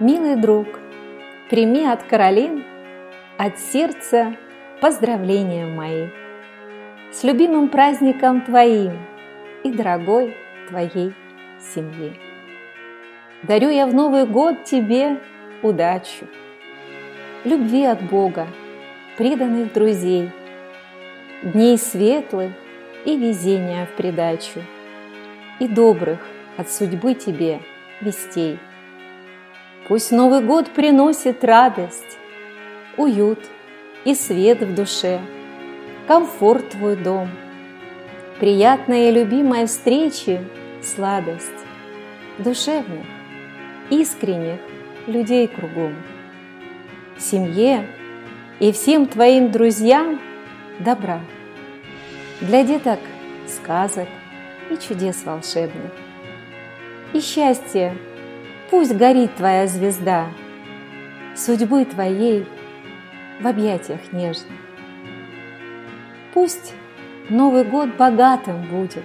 Милый друг, прими от Каролин от сердца поздравления мои с любимым праздником твоим и дорогой твоей семьи. Дарю я в Новый год тебе удачу, любви от Бога, преданных друзей, дней светлых и везения в придачу, и добрых от судьбы тебе вестей. Пусть Новый год приносит радость, уют и свет в душе, комфорт твой дом, приятная и любимая встречи, сладость душевных, искренних людей кругом. Семье и всем твоим друзьям добра. Для деток сказок и чудес волшебных. И счастье Пусть горит твоя звезда, судьбы твоей в объятиях нежных. Пусть Новый год богатым будет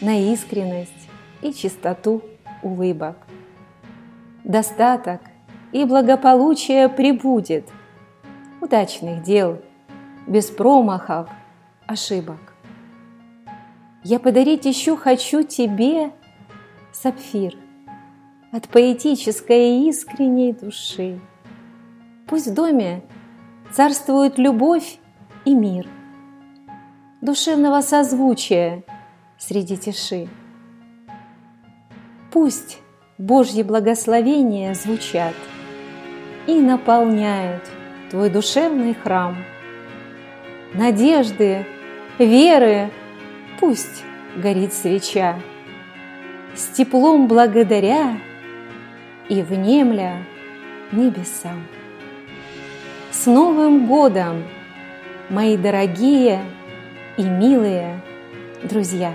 на искренность и чистоту улыбок. Достаток и благополучие прибудет, удачных дел, без промахов, ошибок. Я подарить еще хочу тебе сапфир – от поэтической и искренней души. Пусть в доме царствует любовь и мир, душевного созвучия среди тиши. Пусть Божьи благословения звучат и наполняют твой душевный храм. Надежды, веры, пусть горит свеча. С теплом благодаря и внемля небесам. С Новым годом, мои дорогие и милые друзья!